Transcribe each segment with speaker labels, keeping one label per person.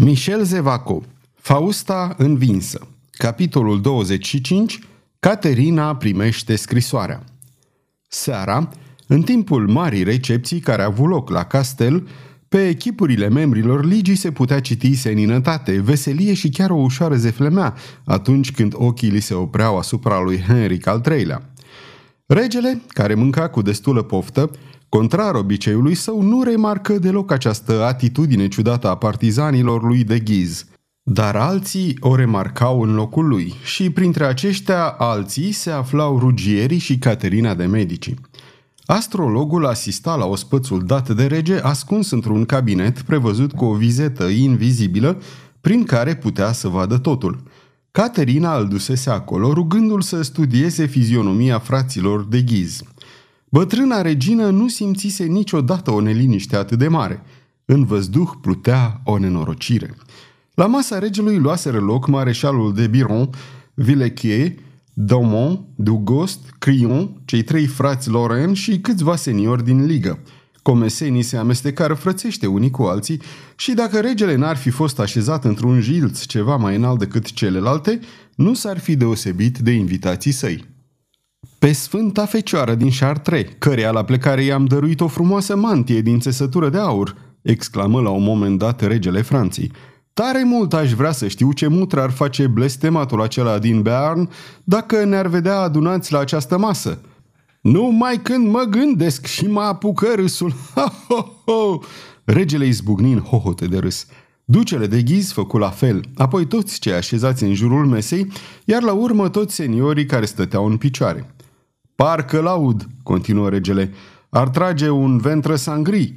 Speaker 1: Michel Zevaco Fausta învinsă Capitolul 25 Caterina primește scrisoarea Seara, în timpul marii recepții care a avut loc la castel, pe echipurile membrilor ligii se putea citi seninătate, veselie și chiar o ușoară zeflemea atunci când ochii li se opreau asupra lui Henric al III-lea. Regele, care mânca cu destulă poftă, Contrar obiceiului său, nu remarcă deloc această atitudine ciudată a partizanilor lui de ghiz. Dar alții o remarcau în locul lui și printre aceștia alții se aflau Rugierii și Caterina de Medici. Astrologul asista la ospățul dat de rege ascuns într-un cabinet prevăzut cu o vizetă invizibilă prin care putea să vadă totul. Caterina îl dusese acolo rugându-l să studieze fizionomia fraților de ghiz – Bătrâna regină nu simțise niciodată o neliniște atât de mare. În văzduh plutea o nenorocire. La masa regelui luaseră loc mareșalul de Biron, Villequier, Daumont, Dugost, Crion, cei trei frați Lorraine și câțiva seniori din ligă. Comesenii se amestecară frățește unii cu alții și dacă regele n-ar fi fost așezat într-un jilț ceva mai înalt decât celelalte, nu s-ar fi deosebit de invitații săi. Pe Sfânta Fecioară din Chartres, căreia la plecare i-am dăruit o frumoasă mantie din țesătură de aur, exclamă la un moment dat regele Franței. Tare mult aș vrea să știu ce mutră ar face blestematul acela din Bearn dacă ne-ar vedea adunați la această masă. Numai când mă gândesc și mă apucă râsul. Ha, ho, ho! Regele izbucni în hohote de râs. Ducele de ghiz făcu la fel, apoi toți cei așezați în jurul mesei, iar la urmă toți seniorii care stăteau în picioare. Parcă laud, continuă regele, ar trage un ventră sangri.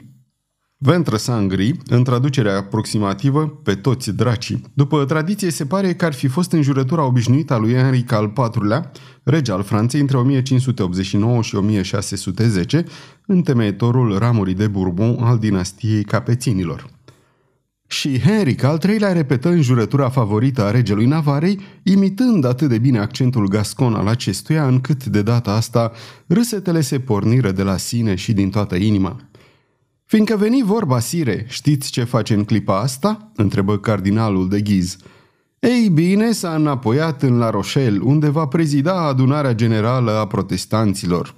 Speaker 1: Ventră sangri, în traducerea aproximativă, pe toți dracii. După tradiție, se pare că ar fi fost înjurătura obișnuită a lui Henric al IV-lea, rege al Franței, între 1589 și 1610, întemeitorul ramurii de Bourbon al dinastiei capeținilor. Și Henric al III-lea repetă înjurătura favorită a regelui Navarei, imitând atât de bine accentul gascon al acestuia, încât de data asta râsetele se porniră de la sine și din toată inima. Fiindcă veni vorba, sire, știți ce face în clipa asta?" întrebă cardinalul de ghiz. Ei bine, s-a înapoiat în La Rochelle, unde va prezida adunarea generală a protestanților.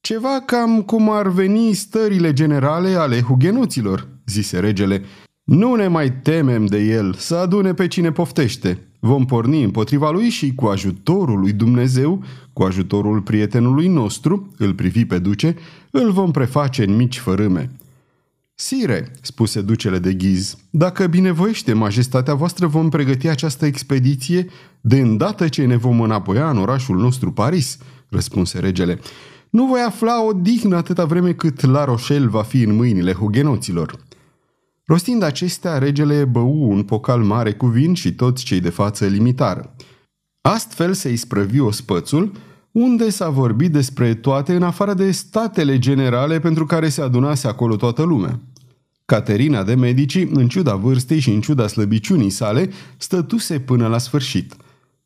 Speaker 1: Ceva cam cum ar veni stările generale ale hugenoților, zise regele, nu ne mai temem de el, să adune pe cine poftește. Vom porni împotriva lui și cu ajutorul lui Dumnezeu, cu ajutorul prietenului nostru, îl privi pe duce, îl vom preface în mici fărâme. Sire, spuse ducele de ghiz, dacă binevoiește majestatea voastră vom pregăti această expediție de îndată ce ne vom înapoia în orașul nostru Paris, răspunse regele. Nu voi afla o dignă atâta vreme cât La Rochelle va fi în mâinile hugenoților. Rostind acestea, regele bău un pocal mare cu vin și toți cei de față limitară. Astfel se isprăvi ospățul, unde s-a vorbit despre toate în afară de statele generale pentru care se adunase acolo toată lumea. Caterina de Medici, în ciuda vârstei și în ciuda slăbiciunii sale, stătuse până la sfârșit.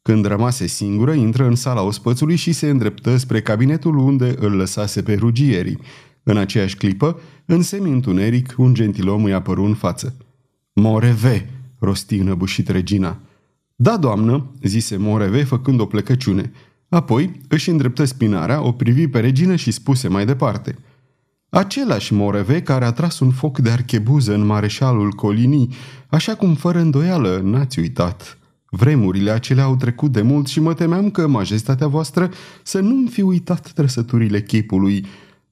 Speaker 1: Când rămase singură, intră în sala ospățului și se îndreptă spre cabinetul unde îl lăsase pe rugierii. În aceeași clipă, în semi-întuneric, un gentilom îi apăru în față. Moreve, rosti înăbușit regina. Da, doamnă, zise Moreve, făcând o plecăciune. Apoi își îndreptă spinarea, o privi pe regină și spuse mai departe. Același Moreve care a tras un foc de archebuză în mareșalul Colinii, așa cum fără îndoială n-ați uitat. Vremurile acelea au trecut de mult și mă temeam că majestatea voastră să nu-mi fi uitat trăsăturile chipului,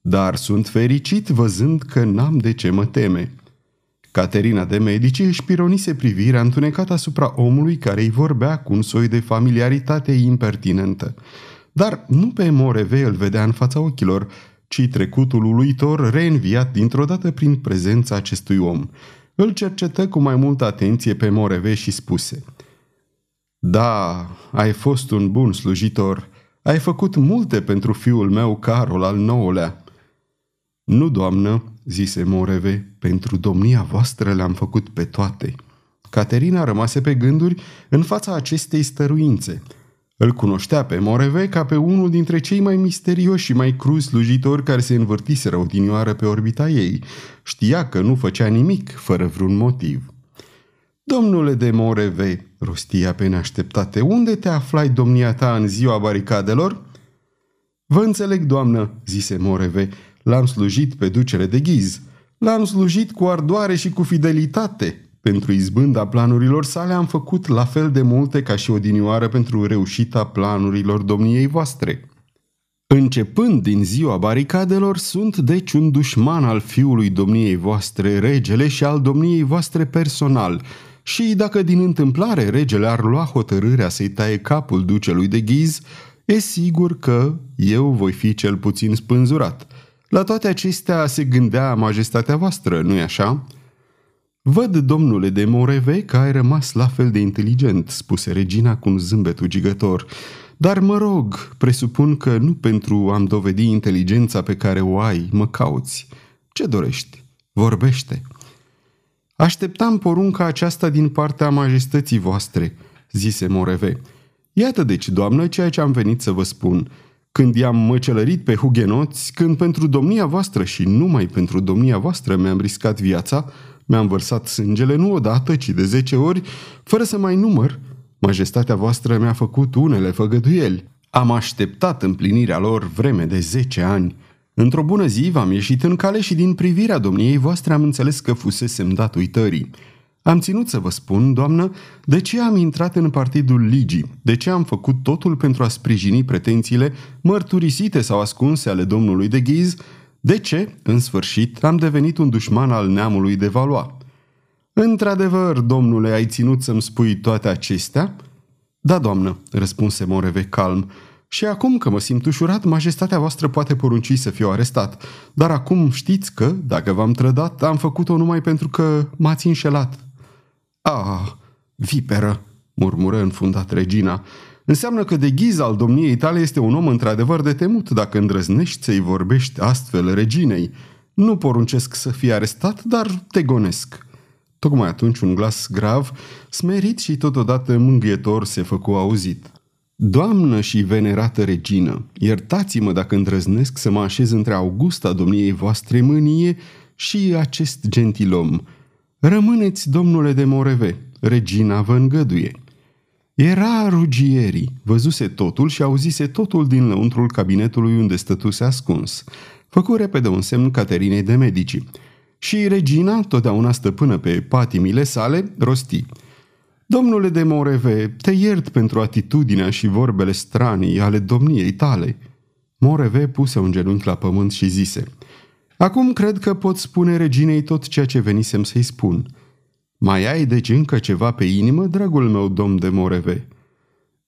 Speaker 1: dar sunt fericit văzând că n-am de ce mă teme. Caterina de Medici își pironise privirea întunecată asupra omului care îi vorbea cu un soi de familiaritate impertinentă. Dar nu pe Moreve îl vedea în fața ochilor, ci trecutul uluitor reînviat dintr-o dată prin prezența acestui om. Îl cercetă cu mai multă atenție pe Moreve și spuse Da, ai fost un bun slujitor. Ai făcut multe pentru fiul meu Carol al nouălea. Nu, doamnă, zise Moreve, pentru domnia voastră le-am făcut pe toate. Caterina rămase pe gânduri în fața acestei stăruințe. Îl cunoștea pe Moreve ca pe unul dintre cei mai misterioși și mai cruzi slujitori care se învârtiseră odinioară pe orbita ei. Știa că nu făcea nimic fără vreun motiv. Domnule de Moreve, rostia pe neașteptate, unde te aflai domnia ta în ziua baricadelor? Vă înțeleg, doamnă, zise Moreve, l-am slujit pe ducele de ghiz. L-am slujit cu ardoare și cu fidelitate. Pentru izbânda planurilor sale am făcut la fel de multe ca și odinioară pentru reușita planurilor domniei voastre. Începând din ziua baricadelor, sunt deci un dușman al fiului domniei voastre, regele, și al domniei voastre personal. Și dacă din întâmplare regele ar lua hotărârea să-i taie capul ducelui de ghiz, e sigur că eu voi fi cel puțin spânzurat. La toate acestea se gândea majestatea voastră, nu-i așa?" Văd, domnule de Moreve, că ai rămas la fel de inteligent," spuse regina cu un zâmbet ugigător. Dar mă rog, presupun că nu pentru a-mi dovedi inteligența pe care o ai, mă cauți. Ce dorești? Vorbește. Așteptam porunca aceasta din partea majestății voastre, zise Moreve. Iată deci, doamnă, ceea ce am venit să vă spun. Când i-am măcelărit pe hugenoți, când pentru domnia voastră și numai pentru domnia voastră mi-am riscat viața, mi-am vărsat sângele nu odată, ci de zece ori, fără să mai număr, Majestatea voastră mi-a făcut unele făgăduieli. Am așteptat împlinirea lor vreme de zece ani. Într-o bună zi v-am ieșit în cale și din privirea domniei voastre am înțeles că fusesem dat uitării. Am ținut să vă spun, doamnă, de ce am intrat în partidul Ligii, de ce am făcut totul pentru a sprijini pretențiile mărturisite sau ascunse ale domnului de Ghiz, de ce, în sfârșit, am devenit un dușman al neamului de Valois. Într-adevăr, domnule, ai ținut să-mi spui toate acestea?" Da, doamnă," răspunse Moreve calm. Și acum că mă simt ușurat, majestatea voastră poate porunci să fiu arestat. Dar acum știți că, dacă v-am trădat, am făcut-o numai pentru că m-ați înșelat." Ah, viperă!" murmură înfundat regina. Înseamnă că de ghiz al domniei tale este un om într-adevăr de temut dacă îndrăznești să-i vorbești astfel reginei. Nu poruncesc să fie arestat, dar te gonesc." Tocmai atunci un glas grav, smerit și totodată mângâietor se făcu auzit. Doamnă și venerată regină, iertați-mă dacă îndrăznesc să mă așez între Augusta domniei voastre mânie și acest gentilom. Rămâneți, domnule de Moreve, regina vă îngăduie. Era rugierii, văzuse totul și auzise totul din lăuntrul cabinetului unde stătuse ascuns. Făcu repede un semn Caterinei de Medici. Și regina, totdeauna stăpână pe patimile sale, rosti. Domnule de Moreve, te iert pentru atitudinea și vorbele stranii ale domniei tale. Moreve puse un genunchi la pământ și zise Acum cred că pot spune reginei tot ceea ce venisem să-i spun. Mai ai deci încă ceva pe inimă, dragul meu domn de Moreve?"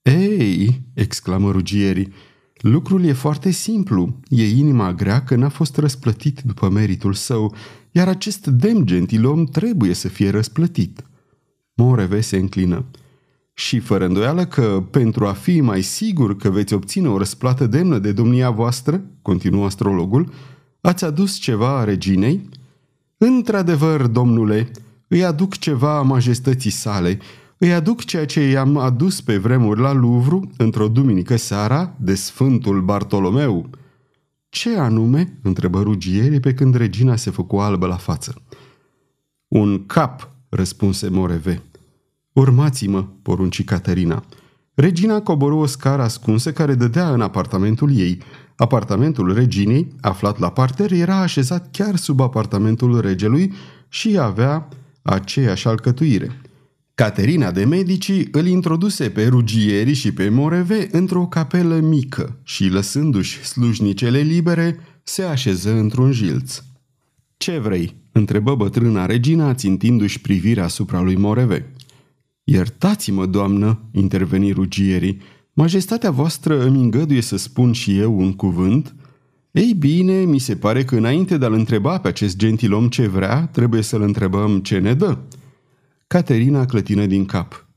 Speaker 1: Ei!" exclamă rugierii, Lucrul e foarte simplu. E inima grea că n-a fost răsplătit după meritul său iar acest demn gentilom trebuie să fie răsplătit. Moreve se înclină. Și fără îndoială că, pentru a fi mai sigur că veți obține o răsplată demnă de domnia voastră, continuă astrologul, ați adus ceva a reginei? Într-adevăr, domnule, îi aduc ceva a majestății sale, îi aduc ceea ce i-am adus pe vremuri la Louvre, într-o duminică seara, de Sfântul Bartolomeu, ce anume?" întrebă rugierii pe când regina se făcu albă la față. Un cap," răspunse Moreve. Urmați-mă," porunci Caterina. Regina coborâ o scară ascunsă care dădea în apartamentul ei. Apartamentul reginei, aflat la parter, era așezat chiar sub apartamentul regelui și avea aceeași alcătuire. Caterina de Medici îl introduse pe Rugieri și pe Moreve într-o capelă mică și, lăsându-și slujnicele libere, se așeză într-un jilț. Ce vrei?" întrebă bătrâna regina, țintindu-și privirea asupra lui Moreve. Iertați-mă, doamnă," interveni Rugierii, majestatea voastră îmi îngăduie să spun și eu un cuvânt?" Ei bine, mi se pare că înainte de a-l întreba pe acest gentilom ce vrea, trebuie să-l întrebăm ce ne dă." Caterina clătină din cap.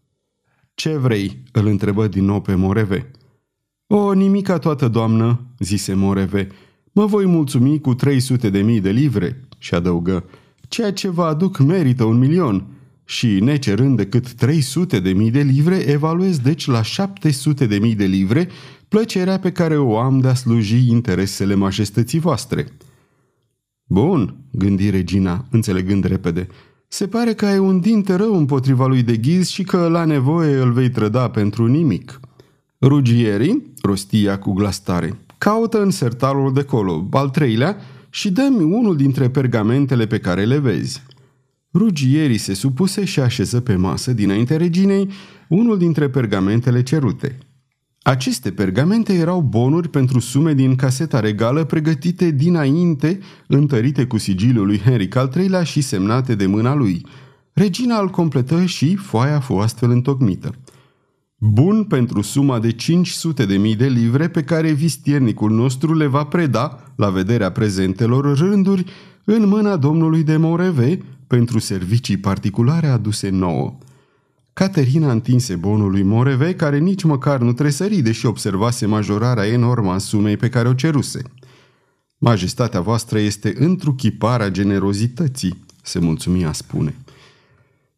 Speaker 1: Ce vrei?" îl întrebă din nou pe Moreve. O, nimica toată, doamnă," zise Moreve. Mă voi mulțumi cu 300 de mii de livre." și adăugă. Ceea ce vă aduc merită un milion." Și, necerând decât 300 de mii de livre, evaluez deci la 700 de mii de livre plăcerea pe care o am de a sluji interesele majestății voastre. Bun, gândi regina, înțelegând repede. Se pare că ai un dinte rău împotriva lui de ghiz și că la nevoie îl vei trăda pentru nimic. Rugierii, rostia cu glas tare, caută în sertarul de colo, al treilea, și dă-mi unul dintre pergamentele pe care le vezi. Rugierii se supuse și așeză pe masă dinainte reginei unul dintre pergamentele cerute. Aceste pergamente erau bonuri pentru sume din caseta regală pregătite dinainte, întărite cu sigiliul lui Henric al III-lea și semnate de mâna lui. Regina îl completă și foaia a fost astfel întocmită. Bun pentru suma de 500 de mii de livre pe care vistiernicul nostru le va preda, la vederea prezentelor rânduri, în mâna domnului de Moreve, pentru servicii particulare aduse nouă. Caterina întinse bonul lui Moreve, care nici măcar nu tresări, deși observase majorarea enormă a sumei pe care o ceruse. Majestatea voastră este întruchiparea generozității, se mulțumia spune.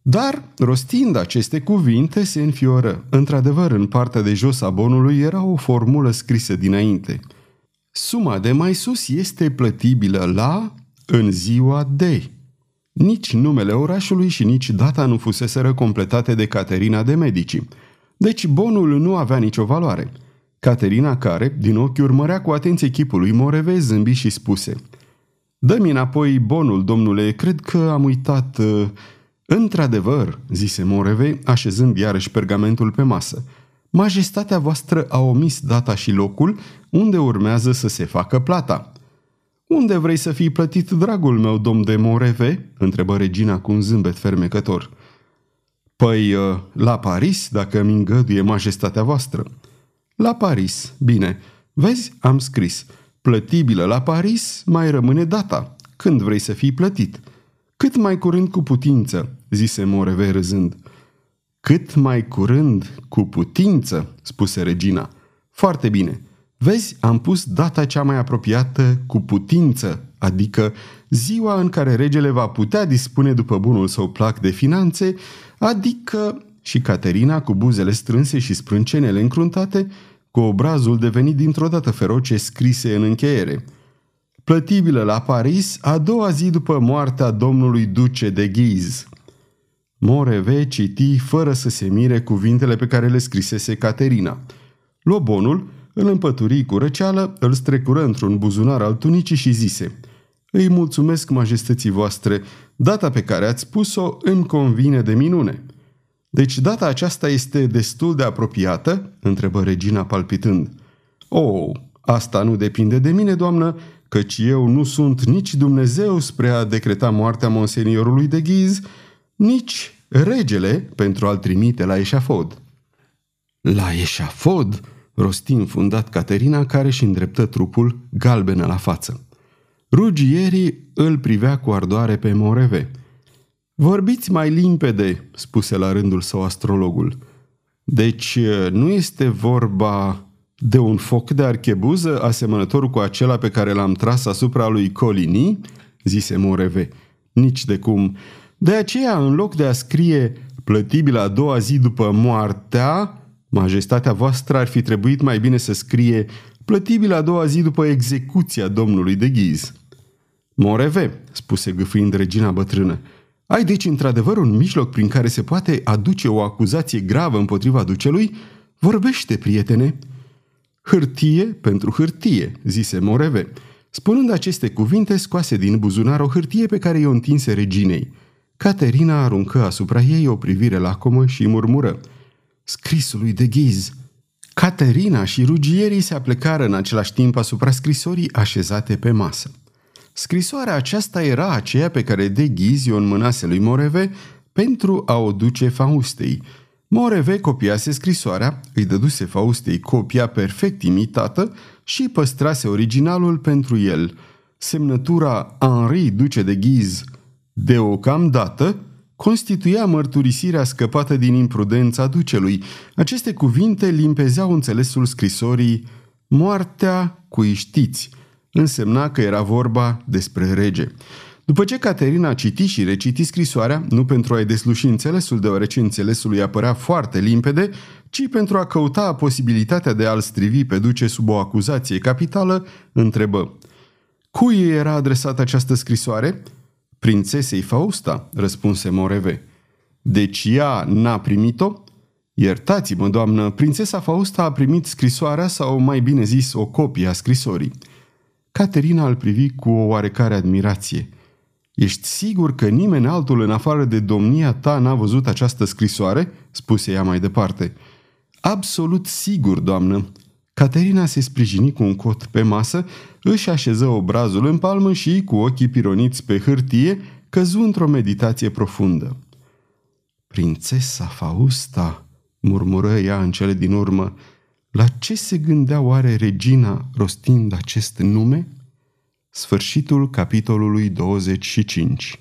Speaker 1: Dar, rostind aceste cuvinte, se înfioră. Într-adevăr, în partea de jos a bonului era o formulă scrisă dinainte. Suma de mai sus este plătibilă la în ziua de. Nici numele orașului și nici data nu fuseseră completate de Caterina de Medici. Deci bonul nu avea nicio valoare. Caterina care, din ochi, urmărea cu atenție chipul lui Moreve, zâmbi și spuse Dă-mi înapoi bonul, domnule, cred că am uitat... Uh... Într-adevăr, zise Moreve, așezând iarăși pergamentul pe masă, Majestatea voastră a omis data și locul unde urmează să se facă plata. Unde vrei să fii plătit, dragul meu, domn de Moreve?" întrebă regina cu un zâmbet fermecător. Păi, uh, la Paris, dacă mi îngăduie majestatea voastră." La Paris, bine. Vezi, am scris. Plătibilă la Paris, mai rămâne data. Când vrei să fii plătit?" Cât mai curând cu putință, zise Moreve râzând. Cât mai curând cu putință, spuse regina. Foarte bine. Vezi, am pus data cea mai apropiată cu putință, adică ziua în care regele va putea dispune după bunul său plac de finanțe, adică și Caterina, cu buzele strânse și sprâncenele încruntate, cu obrazul devenit dintr-o dată feroce scrise în încheiere. Plătibilă la Paris a doua zi după moartea domnului duce de Ghiz. Moreve citi fără să se mire cuvintele pe care le scrisese Caterina. Lobonul îl împături cu răceală, îl strecură într-un buzunar al tunicii și zise Îi mulțumesc majestății voastre, data pe care ați spus-o îmi convine de minune." Deci data aceasta este destul de apropiată?" întrebă regina palpitând. O, oh, asta nu depinde de mine, doamnă, căci eu nu sunt nici Dumnezeu spre a decreta moartea monseniorului de ghiz, nici regele pentru a-l trimite la eșafod. La eșafod? Rosti înfundat Caterina, care și îndreptă trupul galbenă la față. Rugierii îl privea cu ardoare pe Moreve. Vorbiți mai limpede, spuse la rândul său astrologul. Deci nu este vorba de un foc de archebuză asemănător cu acela pe care l-am tras asupra lui Colini? zise Moreve. Nici de cum. De aceea, în loc de a scrie plătibil a doua zi după moartea, majestatea voastră ar fi trebuit mai bine să scrie plătibil a doua zi după execuția domnului de ghiz. Moreve, spuse gâfâind regina bătrână, ai deci într-adevăr un mijloc prin care se poate aduce o acuzație gravă împotriva ducelui? Vorbește, prietene!" Hârtie pentru hârtie, zise Moreve. Spunând aceste cuvinte, scoase din buzunar o hârtie pe care i-o întinse reginei. Caterina aruncă asupra ei o privire lacomă și murmură. Scrisului de ghiz. Caterina și rugierii se aplecară în același timp asupra scrisorii așezate pe masă. Scrisoarea aceasta era aceea pe care de ghiz o înmânase lui Moreve pentru a o duce Faustei, Moreve copiase scrisoarea, îi dăduse Faustei copia perfect imitată și păstrase originalul pentru el. Semnătura Henri Duce de Ghiz, deocamdată, constituia mărturisirea scăpată din imprudența ducelui. Aceste cuvinte limpezeau înțelesul scrisorii Moartea cu știți. Însemna că era vorba despre rege. După ce Caterina citi și reciti scrisoarea, nu pentru a-i desluși înțelesul, deoarece înțelesul îi apărea foarte limpede, ci pentru a căuta posibilitatea de a-l strivi pe duce sub o acuzație capitală, întrebă Cui era adresată această scrisoare? Prințesei Fausta, răspunse Moreve. Deci ea n-a primit-o? Iertați-mă, doamnă, prințesa Fausta a primit scrisoarea sau, mai bine zis, o copie a scrisorii. Caterina îl privi cu o oarecare admirație. Ești sigur că nimeni altul în afară de domnia ta n-a văzut această scrisoare?" spuse ea mai departe. Absolut sigur, doamnă. Caterina se sprijini cu un cot pe masă, își așeză obrazul în palmă și, cu ochii pironiți pe hârtie, căzu într-o meditație profundă. Prințesa Fausta, murmură ea în cele din urmă, la ce se gândea oare regina rostind acest nume? Sfârșitul capitolului 25